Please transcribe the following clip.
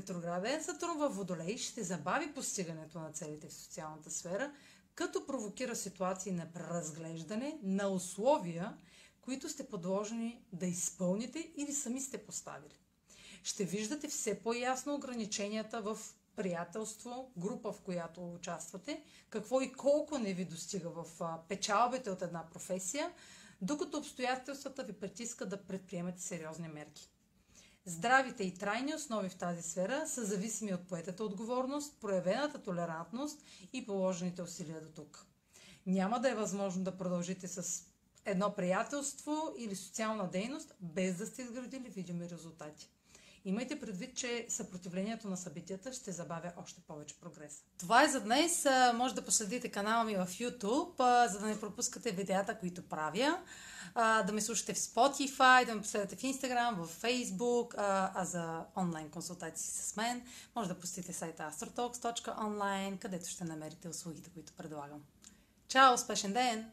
Ретрограден Сатурн във Водолей ще забави постигането на целите в социалната сфера, като провокира ситуации на преразглеждане на условия, които сте подложени да изпълните или сами сте поставили. Ще виждате все по-ясно ограниченията в приятелство, група, в която участвате, какво и колко не ви достига в печалбите от една професия, докато обстоятелствата ви притискат да предприемете сериозни мерки. Здравите и трайни основи в тази сфера са зависими от поетата отговорност, проявената толерантност и положените усилия до тук. Няма да е възможно да продължите с едно приятелство или социална дейност, без да сте изградили видими резултати. Имайте предвид, че съпротивлението на събитията ще забавя още повече прогрес. Това е за днес. Може да последите канала ми в YouTube, за да не пропускате видеята, които правя. Да ме слушате в Spotify, да ме последвате в Instagram, в Facebook, а за онлайн консултации с мен може да посетите сайта astrotalks.online, където ще намерите услугите, които предлагам. Чао! Успешен ден!